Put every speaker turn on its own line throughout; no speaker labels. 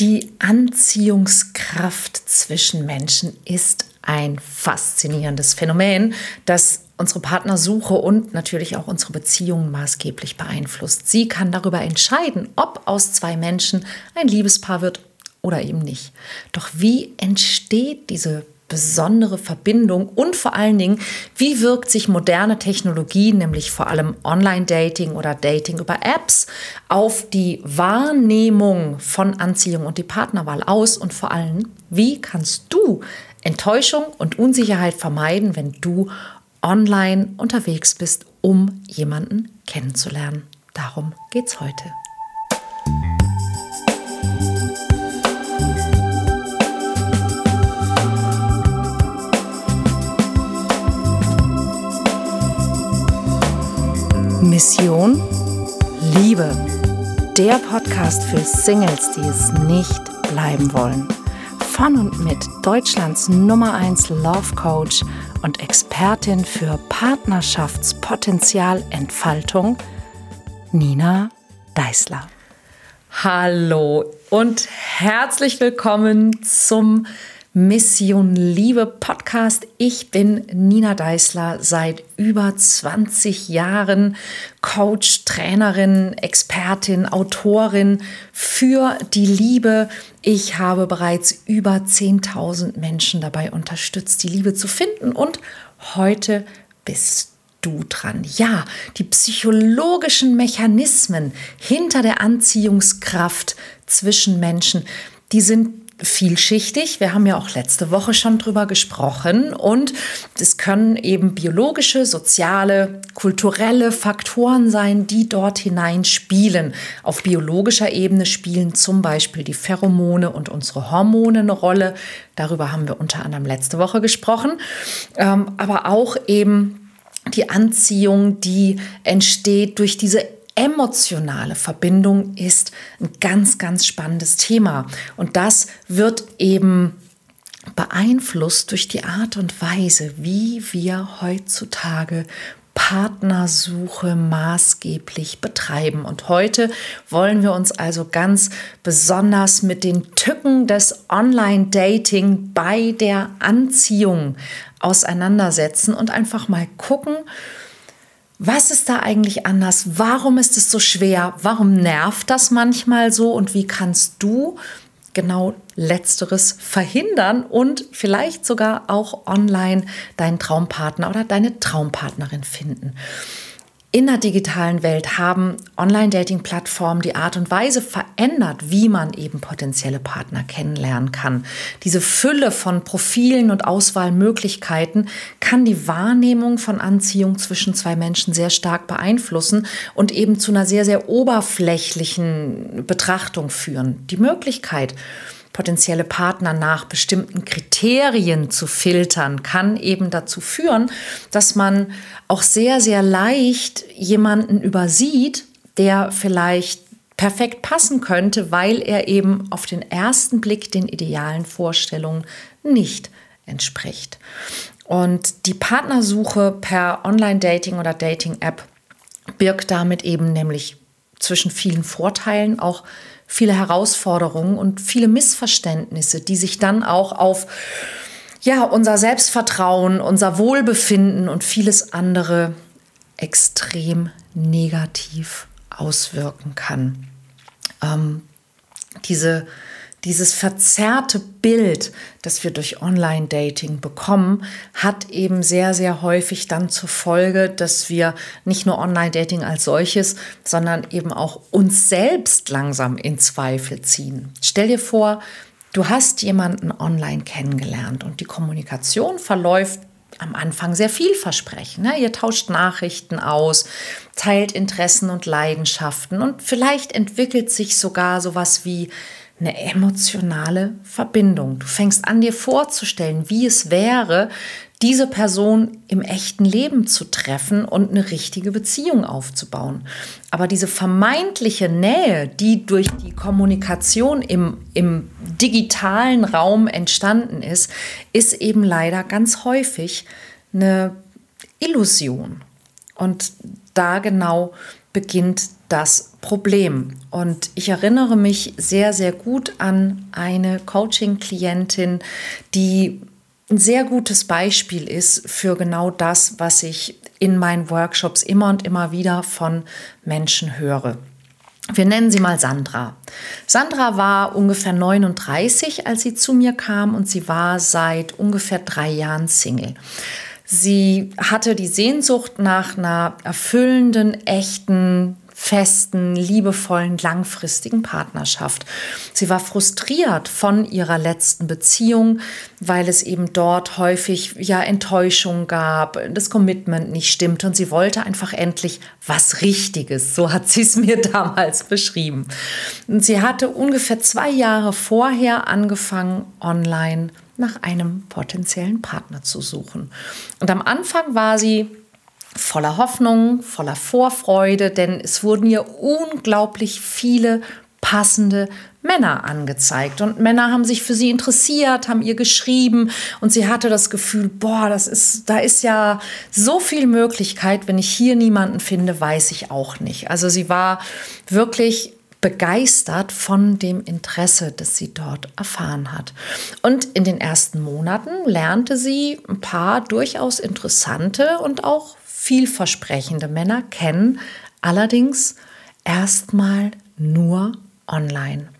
Die Anziehungskraft zwischen Menschen ist ein faszinierendes Phänomen, das unsere Partnersuche und natürlich auch unsere Beziehungen maßgeblich beeinflusst. Sie kann darüber entscheiden, ob aus zwei Menschen ein Liebespaar wird oder eben nicht. Doch wie entsteht diese besondere Verbindung und vor allen Dingen, wie wirkt sich moderne Technologie, nämlich vor allem Online-Dating oder Dating über Apps, auf die Wahrnehmung von Anziehung und die Partnerwahl aus und vor allem, wie kannst du Enttäuschung und Unsicherheit vermeiden, wenn du online unterwegs bist, um jemanden kennenzulernen. Darum geht's heute. Mission Liebe. Der Podcast für Singles, die es nicht bleiben wollen. Von und mit Deutschlands Nummer 1 Love Coach und Expertin für Partnerschaftspotenzialentfaltung, Nina Deißler. Hallo und herzlich willkommen zum Mission Liebe Podcast. Ich bin Nina Deißler, seit über 20 Jahren Coach, Trainerin, Expertin, Autorin für die Liebe. Ich habe bereits über 10.000 Menschen dabei unterstützt, die Liebe zu finden und heute bist du dran. Ja, die psychologischen Mechanismen hinter der Anziehungskraft zwischen Menschen, die sind vielschichtig. Wir haben ja auch letzte Woche schon drüber gesprochen und es können eben biologische, soziale, kulturelle Faktoren sein, die dort hinein spielen. Auf biologischer Ebene spielen zum Beispiel die Pheromone und unsere Hormone eine Rolle. Darüber haben wir unter anderem letzte Woche gesprochen. Ähm, aber auch eben die Anziehung, die entsteht durch diese emotionale Verbindung ist ein ganz, ganz spannendes Thema. Und das wird eben beeinflusst durch die Art und Weise, wie wir heutzutage Partnersuche maßgeblich betreiben. Und heute wollen wir uns also ganz besonders mit den Tücken des Online-Dating bei der Anziehung auseinandersetzen und einfach mal gucken, was ist da eigentlich anders? Warum ist es so schwer? Warum nervt das manchmal so? Und wie kannst du genau letzteres verhindern und vielleicht sogar auch online deinen Traumpartner oder deine Traumpartnerin finden? In der digitalen Welt haben Online-Dating-Plattformen die Art und Weise verändert, wie man eben potenzielle Partner kennenlernen kann. Diese Fülle von Profilen und Auswahlmöglichkeiten kann die Wahrnehmung von Anziehung zwischen zwei Menschen sehr stark beeinflussen und eben zu einer sehr, sehr oberflächlichen Betrachtung führen. Die Möglichkeit, potenzielle Partner nach bestimmten Kriterien zu filtern, kann eben dazu führen, dass man auch sehr, sehr leicht jemanden übersieht, der vielleicht perfekt passen könnte, weil er eben auf den ersten Blick den idealen Vorstellungen nicht entspricht. Und die Partnersuche per Online-Dating oder Dating-App birgt damit eben nämlich zwischen vielen Vorteilen auch viele Herausforderungen und viele Missverständnisse, die sich dann auch auf ja, unser Selbstvertrauen, unser Wohlbefinden und vieles andere extrem negativ auswirken kann. Ähm, diese dieses verzerrte Bild, das wir durch Online-Dating bekommen, hat eben sehr, sehr häufig dann zur Folge, dass wir nicht nur Online-Dating als solches, sondern eben auch uns selbst langsam in Zweifel ziehen. Stell dir vor, du hast jemanden online kennengelernt und die Kommunikation verläuft am Anfang sehr vielversprechend. Ne? Ihr tauscht Nachrichten aus, teilt Interessen und Leidenschaften und vielleicht entwickelt sich sogar sowas wie eine emotionale Verbindung. Du fängst an, dir vorzustellen, wie es wäre, diese Person im echten Leben zu treffen und eine richtige Beziehung aufzubauen. Aber diese vermeintliche Nähe, die durch die Kommunikation im, im digitalen Raum entstanden ist, ist eben leider ganz häufig eine Illusion. Und da genau beginnt das Problem. Und ich erinnere mich sehr, sehr gut an eine Coaching-Klientin, die ein sehr gutes Beispiel ist für genau das, was ich in meinen Workshops immer und immer wieder von Menschen höre. Wir nennen sie mal Sandra. Sandra war ungefähr 39, als sie zu mir kam und sie war seit ungefähr drei Jahren Single. Sie hatte die Sehnsucht nach einer erfüllenden, echten, festen, liebevollen, langfristigen Partnerschaft. Sie war frustriert von ihrer letzten Beziehung, weil es eben dort häufig ja Enttäuschung gab, das Commitment nicht stimmte und sie wollte einfach endlich was Richtiges. So hat sie es mir damals beschrieben. Und sie hatte ungefähr zwei Jahre vorher angefangen, online nach einem potenziellen Partner zu suchen. Und am Anfang war sie voller Hoffnung, voller Vorfreude, denn es wurden ihr unglaublich viele passende Männer angezeigt und Männer haben sich für sie interessiert, haben ihr geschrieben und sie hatte das Gefühl, boah, das ist da ist ja so viel Möglichkeit, wenn ich hier niemanden finde, weiß ich auch nicht. Also sie war wirklich begeistert von dem Interesse, das sie dort erfahren hat. Und in den ersten Monaten lernte sie ein paar durchaus interessante und auch vielversprechende Männer kennen, allerdings erstmal nur online.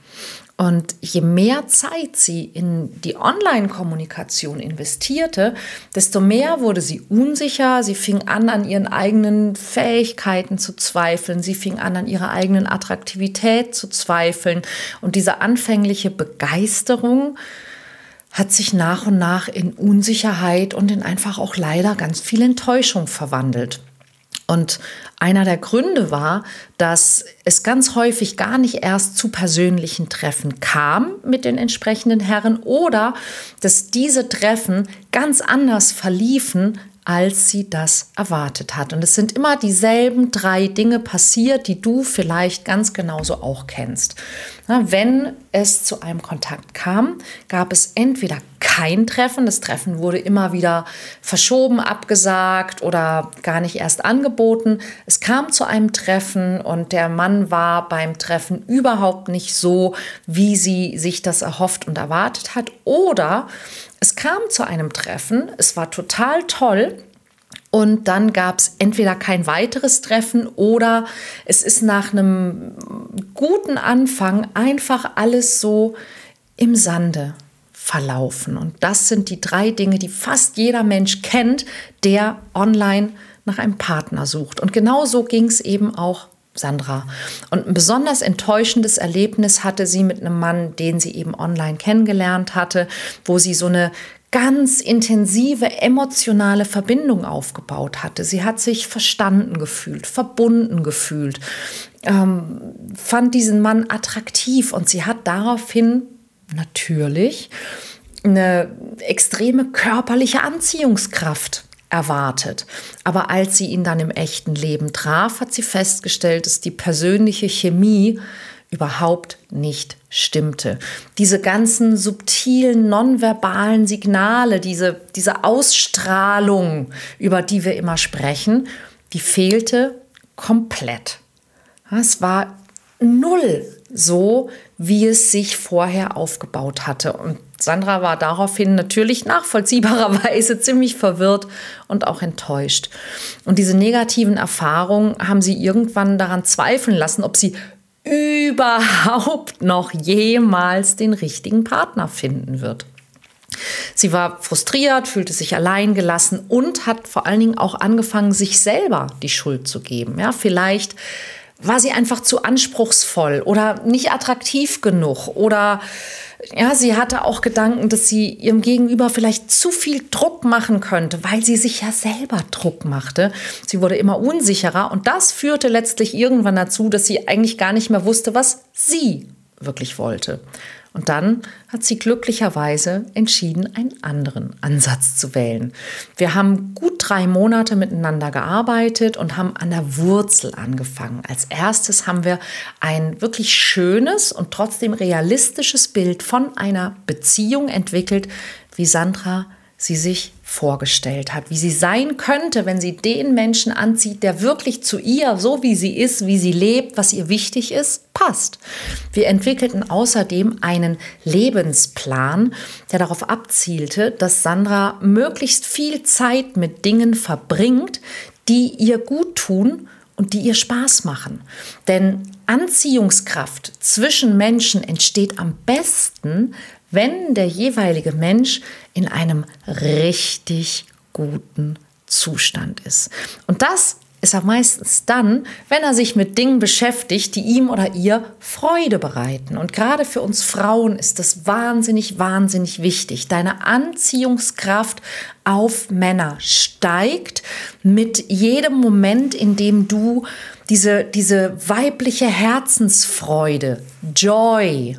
Und je mehr Zeit sie in die Online-Kommunikation investierte, desto mehr wurde sie unsicher. Sie fing an, an ihren eigenen Fähigkeiten zu zweifeln. Sie fing an, an ihrer eigenen Attraktivität zu zweifeln. Und diese anfängliche Begeisterung hat sich nach und nach in Unsicherheit und in einfach auch leider ganz viel Enttäuschung verwandelt. Und einer der Gründe war, dass es ganz häufig gar nicht erst zu persönlichen Treffen kam mit den entsprechenden Herren oder dass diese Treffen ganz anders verliefen, als sie das erwartet hat. Und es sind immer dieselben drei Dinge passiert, die du vielleicht ganz genauso auch kennst. wenn es zu einem Kontakt kam, gab es entweder kein Treffen, das Treffen wurde immer wieder verschoben, abgesagt oder gar nicht erst angeboten. Es kam zu einem Treffen und der Mann war beim Treffen überhaupt nicht so, wie sie sich das erhofft und erwartet hat. Oder es kam zu einem Treffen, es war total toll, und dann gab es entweder kein weiteres Treffen oder es ist nach einem guten Anfang einfach alles so im Sande verlaufen. Und das sind die drei Dinge, die fast jeder Mensch kennt, der online nach einem Partner sucht. Und genau so ging es eben auch Sandra. Und ein besonders enttäuschendes Erlebnis hatte sie mit einem Mann, den sie eben online kennengelernt hatte, wo sie so eine ganz intensive emotionale Verbindung aufgebaut hatte. Sie hat sich verstanden gefühlt, verbunden gefühlt, ähm, fand diesen Mann attraktiv und sie hat daraufhin natürlich eine extreme körperliche Anziehungskraft erwartet. Aber als sie ihn dann im echten Leben traf, hat sie festgestellt, dass die persönliche Chemie überhaupt nicht stimmte. Diese ganzen subtilen, nonverbalen Signale, diese, diese Ausstrahlung, über die wir immer sprechen, die fehlte komplett. Es war null so, wie es sich vorher aufgebaut hatte. Und Sandra war daraufhin natürlich nachvollziehbarerweise ziemlich verwirrt und auch enttäuscht. Und diese negativen Erfahrungen haben sie irgendwann daran zweifeln lassen, ob sie überhaupt noch jemals den richtigen Partner finden wird. Sie war frustriert, fühlte sich alleingelassen und hat vor allen Dingen auch angefangen, sich selber die Schuld zu geben. Ja, vielleicht war sie einfach zu anspruchsvoll oder nicht attraktiv genug oder ja, sie hatte auch Gedanken, dass sie ihrem Gegenüber vielleicht zu viel Druck machen könnte, weil sie sich ja selber Druck machte. Sie wurde immer unsicherer und das führte letztlich irgendwann dazu, dass sie eigentlich gar nicht mehr wusste, was sie wirklich wollte. Und dann hat sie glücklicherweise entschieden, einen anderen Ansatz zu wählen. Wir haben gut drei Monate miteinander gearbeitet und haben an der Wurzel angefangen. Als erstes haben wir ein wirklich schönes und trotzdem realistisches Bild von einer Beziehung entwickelt, wie Sandra sie sich vorgestellt hat, wie sie sein könnte, wenn sie den Menschen anzieht, der wirklich zu ihr, so wie sie ist, wie sie lebt, was ihr wichtig ist, passt. Wir entwickelten außerdem einen Lebensplan, der darauf abzielte, dass Sandra möglichst viel Zeit mit Dingen verbringt, die ihr gut tun und die ihr Spaß machen. Denn Anziehungskraft zwischen Menschen entsteht am besten, wenn der jeweilige Mensch in einem richtig guten Zustand ist. Und das ist er meistens dann, wenn er sich mit Dingen beschäftigt, die ihm oder ihr Freude bereiten. Und gerade für uns Frauen ist das wahnsinnig, wahnsinnig wichtig. Deine Anziehungskraft auf Männer steigt mit jedem Moment, in dem du diese, diese weibliche Herzensfreude, Joy,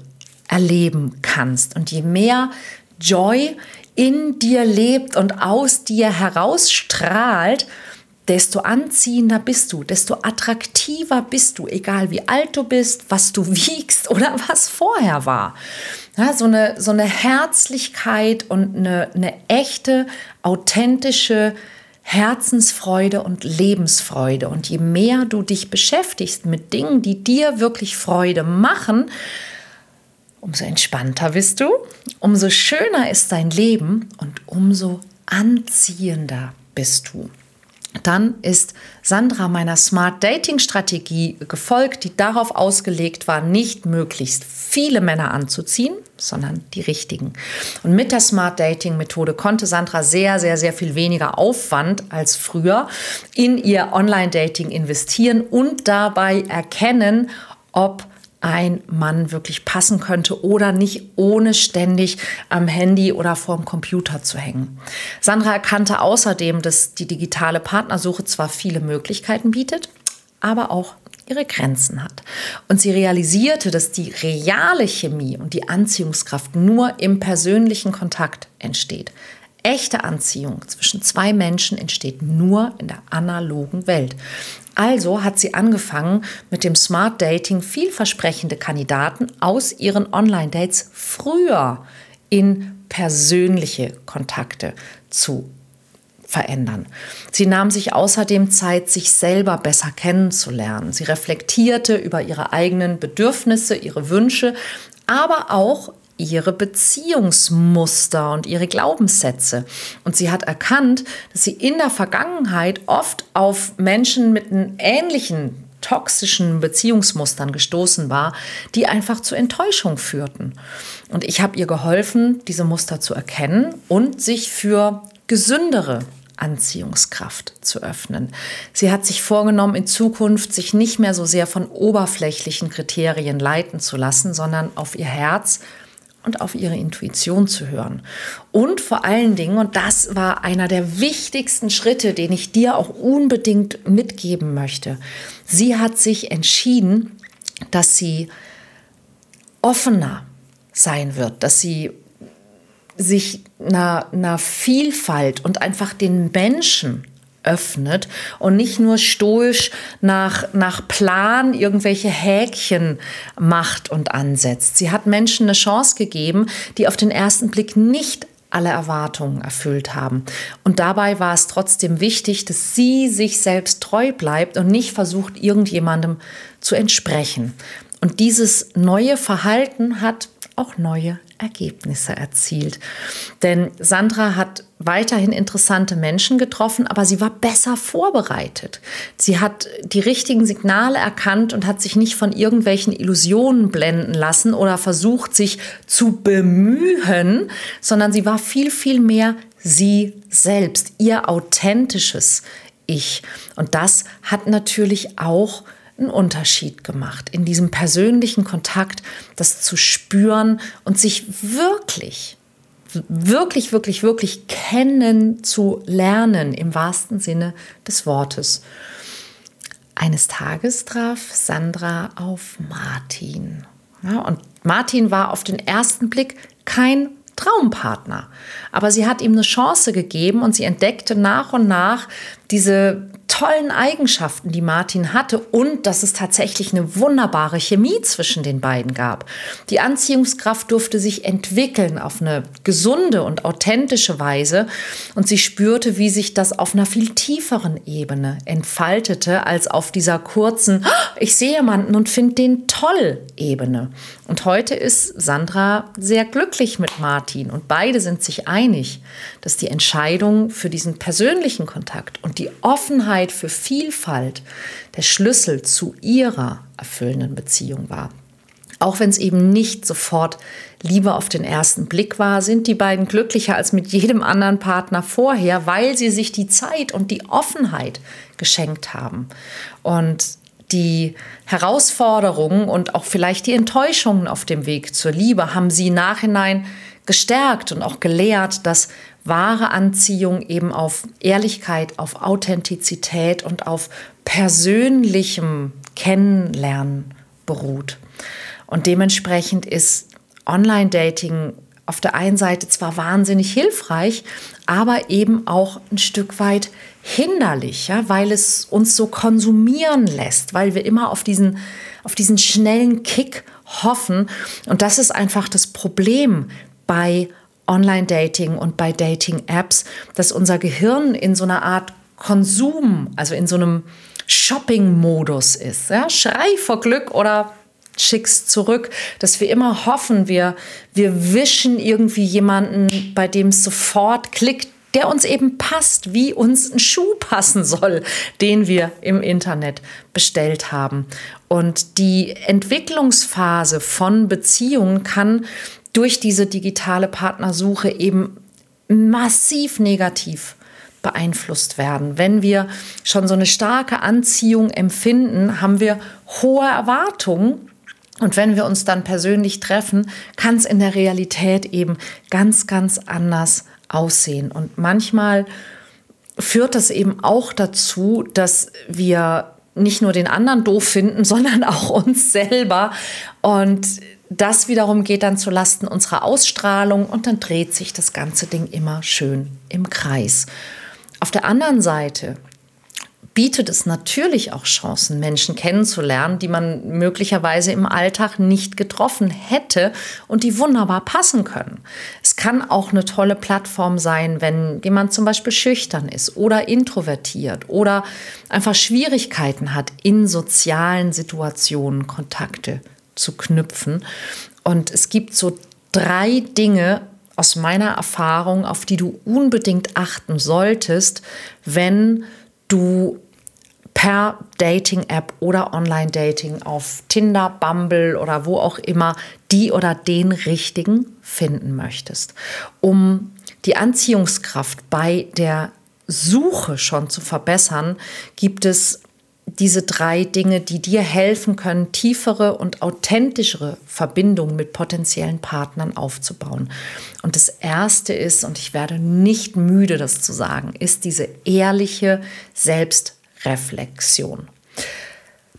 erleben kannst. Und je mehr Joy in dir lebt und aus dir herausstrahlt, desto anziehender bist du, desto attraktiver bist du, egal wie alt du bist, was du wiegst oder was vorher war. Ja, so, eine, so eine Herzlichkeit und eine, eine echte, authentische Herzensfreude und Lebensfreude. Und je mehr du dich beschäftigst mit Dingen, die dir wirklich Freude machen, umso entspannter bist du, umso schöner ist dein Leben und umso anziehender bist du. Dann ist Sandra meiner Smart Dating Strategie gefolgt, die darauf ausgelegt war, nicht möglichst viele Männer anzuziehen, sondern die richtigen. Und mit der Smart Dating Methode konnte Sandra sehr, sehr, sehr viel weniger Aufwand als früher in ihr Online Dating investieren und dabei erkennen, ob ein Mann wirklich passen könnte oder nicht ohne ständig am Handy oder vorm Computer zu hängen. Sandra erkannte außerdem, dass die digitale Partnersuche zwar viele Möglichkeiten bietet, aber auch ihre Grenzen hat. Und sie realisierte, dass die reale Chemie und die Anziehungskraft nur im persönlichen Kontakt entsteht. Echte Anziehung zwischen zwei Menschen entsteht nur in der analogen Welt. Also hat sie angefangen, mit dem Smart Dating vielversprechende Kandidaten aus ihren Online-Dates früher in persönliche Kontakte zu verändern. Sie nahm sich außerdem Zeit, sich selber besser kennenzulernen. Sie reflektierte über ihre eigenen Bedürfnisse, ihre Wünsche, aber auch ihre Beziehungsmuster und ihre Glaubenssätze. Und sie hat erkannt, dass sie in der Vergangenheit oft auf Menschen mit einem ähnlichen toxischen Beziehungsmustern gestoßen war, die einfach zu Enttäuschung führten. Und ich habe ihr geholfen, diese Muster zu erkennen und sich für gesündere Anziehungskraft zu öffnen. Sie hat sich vorgenommen, in Zukunft sich nicht mehr so sehr von oberflächlichen Kriterien leiten zu lassen, sondern auf ihr Herz und auf ihre Intuition zu hören. Und vor allen Dingen, und das war einer der wichtigsten Schritte, den ich dir auch unbedingt mitgeben möchte, sie hat sich entschieden, dass sie offener sein wird, dass sie sich einer, einer Vielfalt und einfach den Menschen öffnet und nicht nur stoisch nach, nach Plan irgendwelche Häkchen macht und ansetzt. Sie hat Menschen eine Chance gegeben, die auf den ersten Blick nicht alle Erwartungen erfüllt haben. Und dabei war es trotzdem wichtig, dass sie sich selbst treu bleibt und nicht versucht, irgendjemandem zu entsprechen. Und dieses neue Verhalten hat auch neue Ergebnisse erzielt. Denn Sandra hat weiterhin interessante Menschen getroffen, aber sie war besser vorbereitet. Sie hat die richtigen Signale erkannt und hat sich nicht von irgendwelchen Illusionen blenden lassen oder versucht, sich zu bemühen, sondern sie war viel, viel mehr sie selbst, ihr authentisches Ich. Und das hat natürlich auch einen Unterschied gemacht, in diesem persönlichen Kontakt das zu spüren und sich wirklich, wirklich, wirklich, wirklich kennen zu lernen im wahrsten Sinne des Wortes. Eines Tages traf Sandra auf Martin. Ja, und Martin war auf den ersten Blick kein Traumpartner. Aber sie hat ihm eine Chance gegeben und sie entdeckte nach und nach diese tollen Eigenschaften, die Martin hatte und dass es tatsächlich eine wunderbare Chemie zwischen den beiden gab. Die Anziehungskraft durfte sich entwickeln auf eine gesunde und authentische Weise und sie spürte, wie sich das auf einer viel tieferen Ebene entfaltete als auf dieser kurzen, ich sehe jemanden und finde den toll Ebene. Und heute ist Sandra sehr glücklich mit Martin und beide sind sich einig, dass die Entscheidung für diesen persönlichen Kontakt und die Offenheit für Vielfalt der Schlüssel zu ihrer erfüllenden Beziehung war. Auch wenn es eben nicht sofort Liebe auf den ersten Blick war, sind die beiden glücklicher als mit jedem anderen Partner vorher, weil sie sich die Zeit und die Offenheit geschenkt haben. Und die Herausforderungen und auch vielleicht die Enttäuschungen auf dem Weg zur Liebe haben sie Nachhinein gestärkt und auch gelehrt, dass wahre Anziehung eben auf Ehrlichkeit, auf Authentizität und auf persönlichem Kennenlernen beruht. Und dementsprechend ist Online-Dating auf der einen Seite zwar wahnsinnig hilfreich, aber eben auch ein Stück weit hinderlich, ja, weil es uns so konsumieren lässt, weil wir immer auf diesen, auf diesen schnellen Kick hoffen. Und das ist einfach das Problem bei Online-Dating und bei Dating-Apps, dass unser Gehirn in so einer Art Konsum, also in so einem Shopping-Modus ist. Ja? Schrei vor Glück oder schick's zurück, dass wir immer hoffen, wir, wir wischen irgendwie jemanden, bei dem es sofort klickt, der uns eben passt, wie uns ein Schuh passen soll, den wir im Internet bestellt haben. Und die Entwicklungsphase von Beziehungen kann durch diese digitale Partnersuche eben massiv negativ beeinflusst werden. Wenn wir schon so eine starke Anziehung empfinden, haben wir hohe Erwartungen. Und wenn wir uns dann persönlich treffen, kann es in der Realität eben ganz, ganz anders aussehen. Und manchmal führt das eben auch dazu, dass wir nicht nur den anderen doof finden, sondern auch uns selber. Und das wiederum geht dann zu Lasten unserer Ausstrahlung und dann dreht sich das ganze Ding immer schön im Kreis. Auf der anderen Seite bietet es natürlich auch Chancen, Menschen kennenzulernen, die man möglicherweise im Alltag nicht getroffen hätte und die wunderbar passen können. Es kann auch eine tolle Plattform sein, wenn jemand zum Beispiel schüchtern ist oder introvertiert oder einfach Schwierigkeiten hat, in sozialen Situationen Kontakte zu knüpfen. Und es gibt so drei Dinge, aus meiner Erfahrung, auf die du unbedingt achten solltest, wenn du per Dating-App oder Online-Dating auf Tinder, Bumble oder wo auch immer die oder den richtigen finden möchtest. Um die Anziehungskraft bei der Suche schon zu verbessern, gibt es diese drei Dinge, die dir helfen können, tiefere und authentischere Verbindungen mit potenziellen Partnern aufzubauen. Und das Erste ist, und ich werde nicht müde, das zu sagen, ist diese ehrliche Selbstreflexion.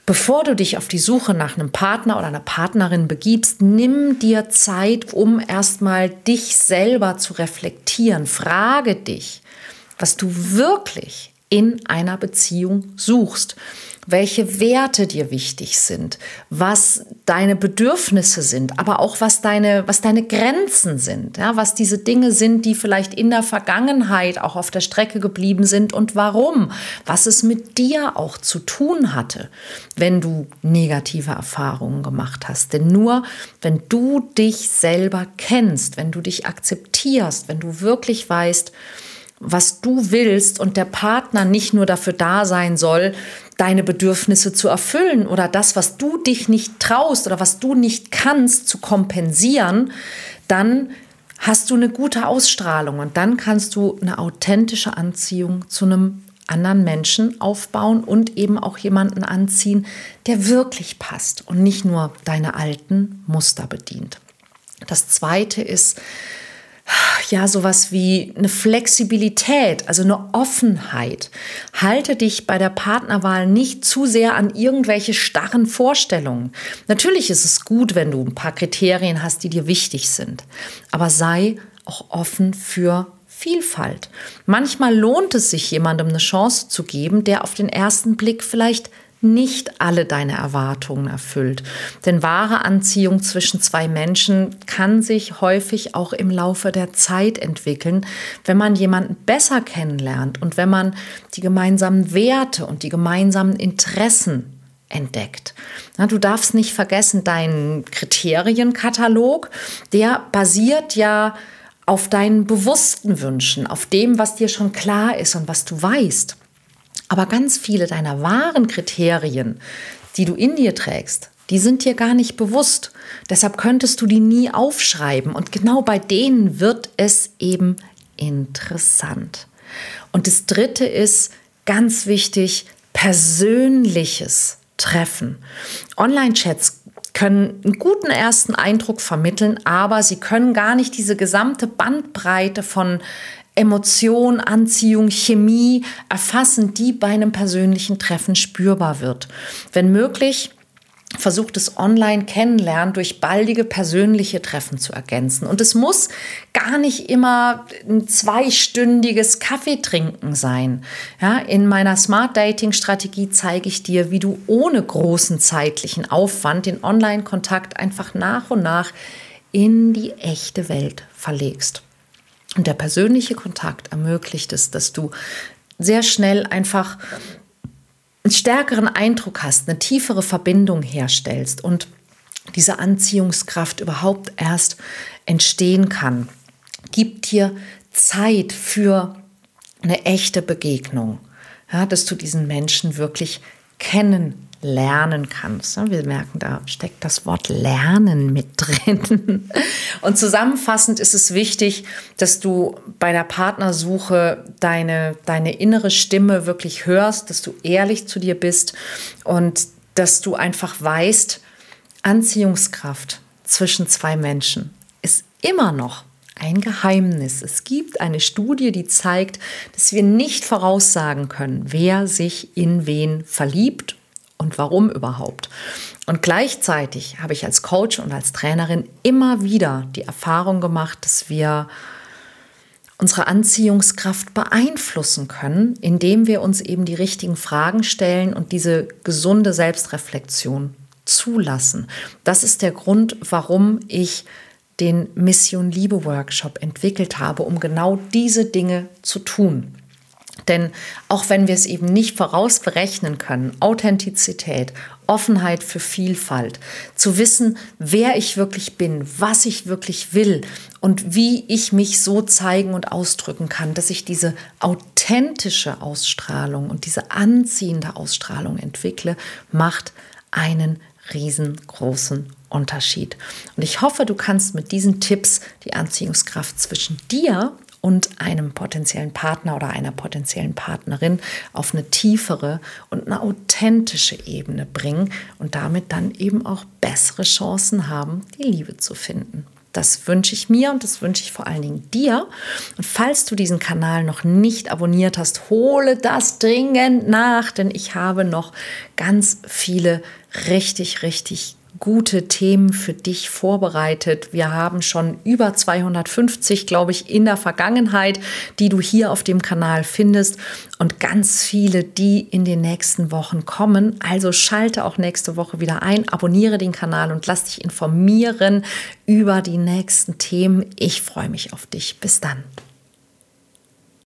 Bevor du dich auf die Suche nach einem Partner oder einer Partnerin begibst, nimm dir Zeit, um erstmal dich selber zu reflektieren. Frage dich, was du wirklich in einer Beziehung suchst welche Werte dir wichtig sind, was deine Bedürfnisse sind, aber auch was deine, was deine Grenzen sind, ja, was diese Dinge sind, die vielleicht in der Vergangenheit auch auf der Strecke geblieben sind und warum, was es mit dir auch zu tun hatte, wenn du negative Erfahrungen gemacht hast. Denn nur wenn du dich selber kennst, wenn du dich akzeptierst, wenn du wirklich weißt, was du willst und der Partner nicht nur dafür da sein soll, deine Bedürfnisse zu erfüllen oder das, was du dich nicht traust oder was du nicht kannst, zu kompensieren, dann hast du eine gute Ausstrahlung und dann kannst du eine authentische Anziehung zu einem anderen Menschen aufbauen und eben auch jemanden anziehen, der wirklich passt und nicht nur deine alten Muster bedient. Das zweite ist, ja, sowas wie eine Flexibilität, also eine Offenheit. Halte dich bei der Partnerwahl nicht zu sehr an irgendwelche starren Vorstellungen. Natürlich ist es gut, wenn du ein paar Kriterien hast, die dir wichtig sind, aber sei auch offen für Vielfalt. Manchmal lohnt es sich, jemandem eine Chance zu geben, der auf den ersten Blick vielleicht nicht alle deine Erwartungen erfüllt. Denn wahre Anziehung zwischen zwei Menschen kann sich häufig auch im Laufe der Zeit entwickeln, wenn man jemanden besser kennenlernt und wenn man die gemeinsamen Werte und die gemeinsamen Interessen entdeckt. du darfst nicht vergessen, dein Kriterienkatalog, der basiert ja auf deinen bewussten Wünschen, auf dem, was dir schon klar ist und was du weißt. Aber ganz viele deiner wahren Kriterien, die du in dir trägst, die sind dir gar nicht bewusst. Deshalb könntest du die nie aufschreiben. Und genau bei denen wird es eben interessant. Und das Dritte ist ganz wichtig, persönliches Treffen. Online-Chats können einen guten ersten Eindruck vermitteln, aber sie können gar nicht diese gesamte Bandbreite von Emotion, Anziehung, Chemie erfassen, die bei einem persönlichen Treffen spürbar wird. Wenn möglich, versucht es online kennenlernen durch baldige persönliche Treffen zu ergänzen. Und es muss gar nicht immer ein zweistündiges Kaffeetrinken sein. Ja, in meiner Smart Dating Strategie zeige ich dir, wie du ohne großen zeitlichen Aufwand den Online-Kontakt einfach nach und nach in die echte Welt verlegst. Und der persönliche Kontakt ermöglicht es, dass du sehr schnell einfach einen stärkeren Eindruck hast, eine tiefere Verbindung herstellst und diese Anziehungskraft überhaupt erst entstehen kann. Gib dir Zeit für eine echte Begegnung, ja, dass du diesen Menschen wirklich kennen lernen kannst. Wir merken, da steckt das Wort Lernen mit drin. Und zusammenfassend ist es wichtig, dass du bei der Partnersuche deine, deine innere Stimme wirklich hörst, dass du ehrlich zu dir bist und dass du einfach weißt, Anziehungskraft zwischen zwei Menschen ist immer noch ein Geheimnis. Es gibt eine Studie, die zeigt, dass wir nicht voraussagen können, wer sich in wen verliebt und warum überhaupt. Und gleichzeitig habe ich als Coach und als Trainerin immer wieder die Erfahrung gemacht, dass wir unsere Anziehungskraft beeinflussen können, indem wir uns eben die richtigen Fragen stellen und diese gesunde Selbstreflexion zulassen. Das ist der Grund, warum ich den Mission Liebe Workshop entwickelt habe, um genau diese Dinge zu tun. Denn auch wenn wir es eben nicht vorausberechnen können, Authentizität, Offenheit für Vielfalt, zu wissen, wer ich wirklich bin, was ich wirklich will und wie ich mich so zeigen und ausdrücken kann, dass ich diese authentische Ausstrahlung und diese anziehende Ausstrahlung entwickle, macht einen riesengroßen Unterschied. Und ich hoffe, du kannst mit diesen Tipps die Anziehungskraft zwischen dir und einem potenziellen Partner oder einer potenziellen Partnerin auf eine tiefere und eine authentische Ebene bringen und damit dann eben auch bessere Chancen haben, die Liebe zu finden. Das wünsche ich mir und das wünsche ich vor allen Dingen dir. Und falls du diesen Kanal noch nicht abonniert hast, hole das dringend nach, denn ich habe noch ganz viele richtig, richtig gute Themen für dich vorbereitet. Wir haben schon über 250, glaube ich, in der Vergangenheit, die du hier auf dem Kanal findest und ganz viele, die in den nächsten Wochen kommen. Also schalte auch nächste Woche wieder ein, abonniere den Kanal und lass dich informieren über die nächsten Themen. Ich freue mich auf dich. Bis dann.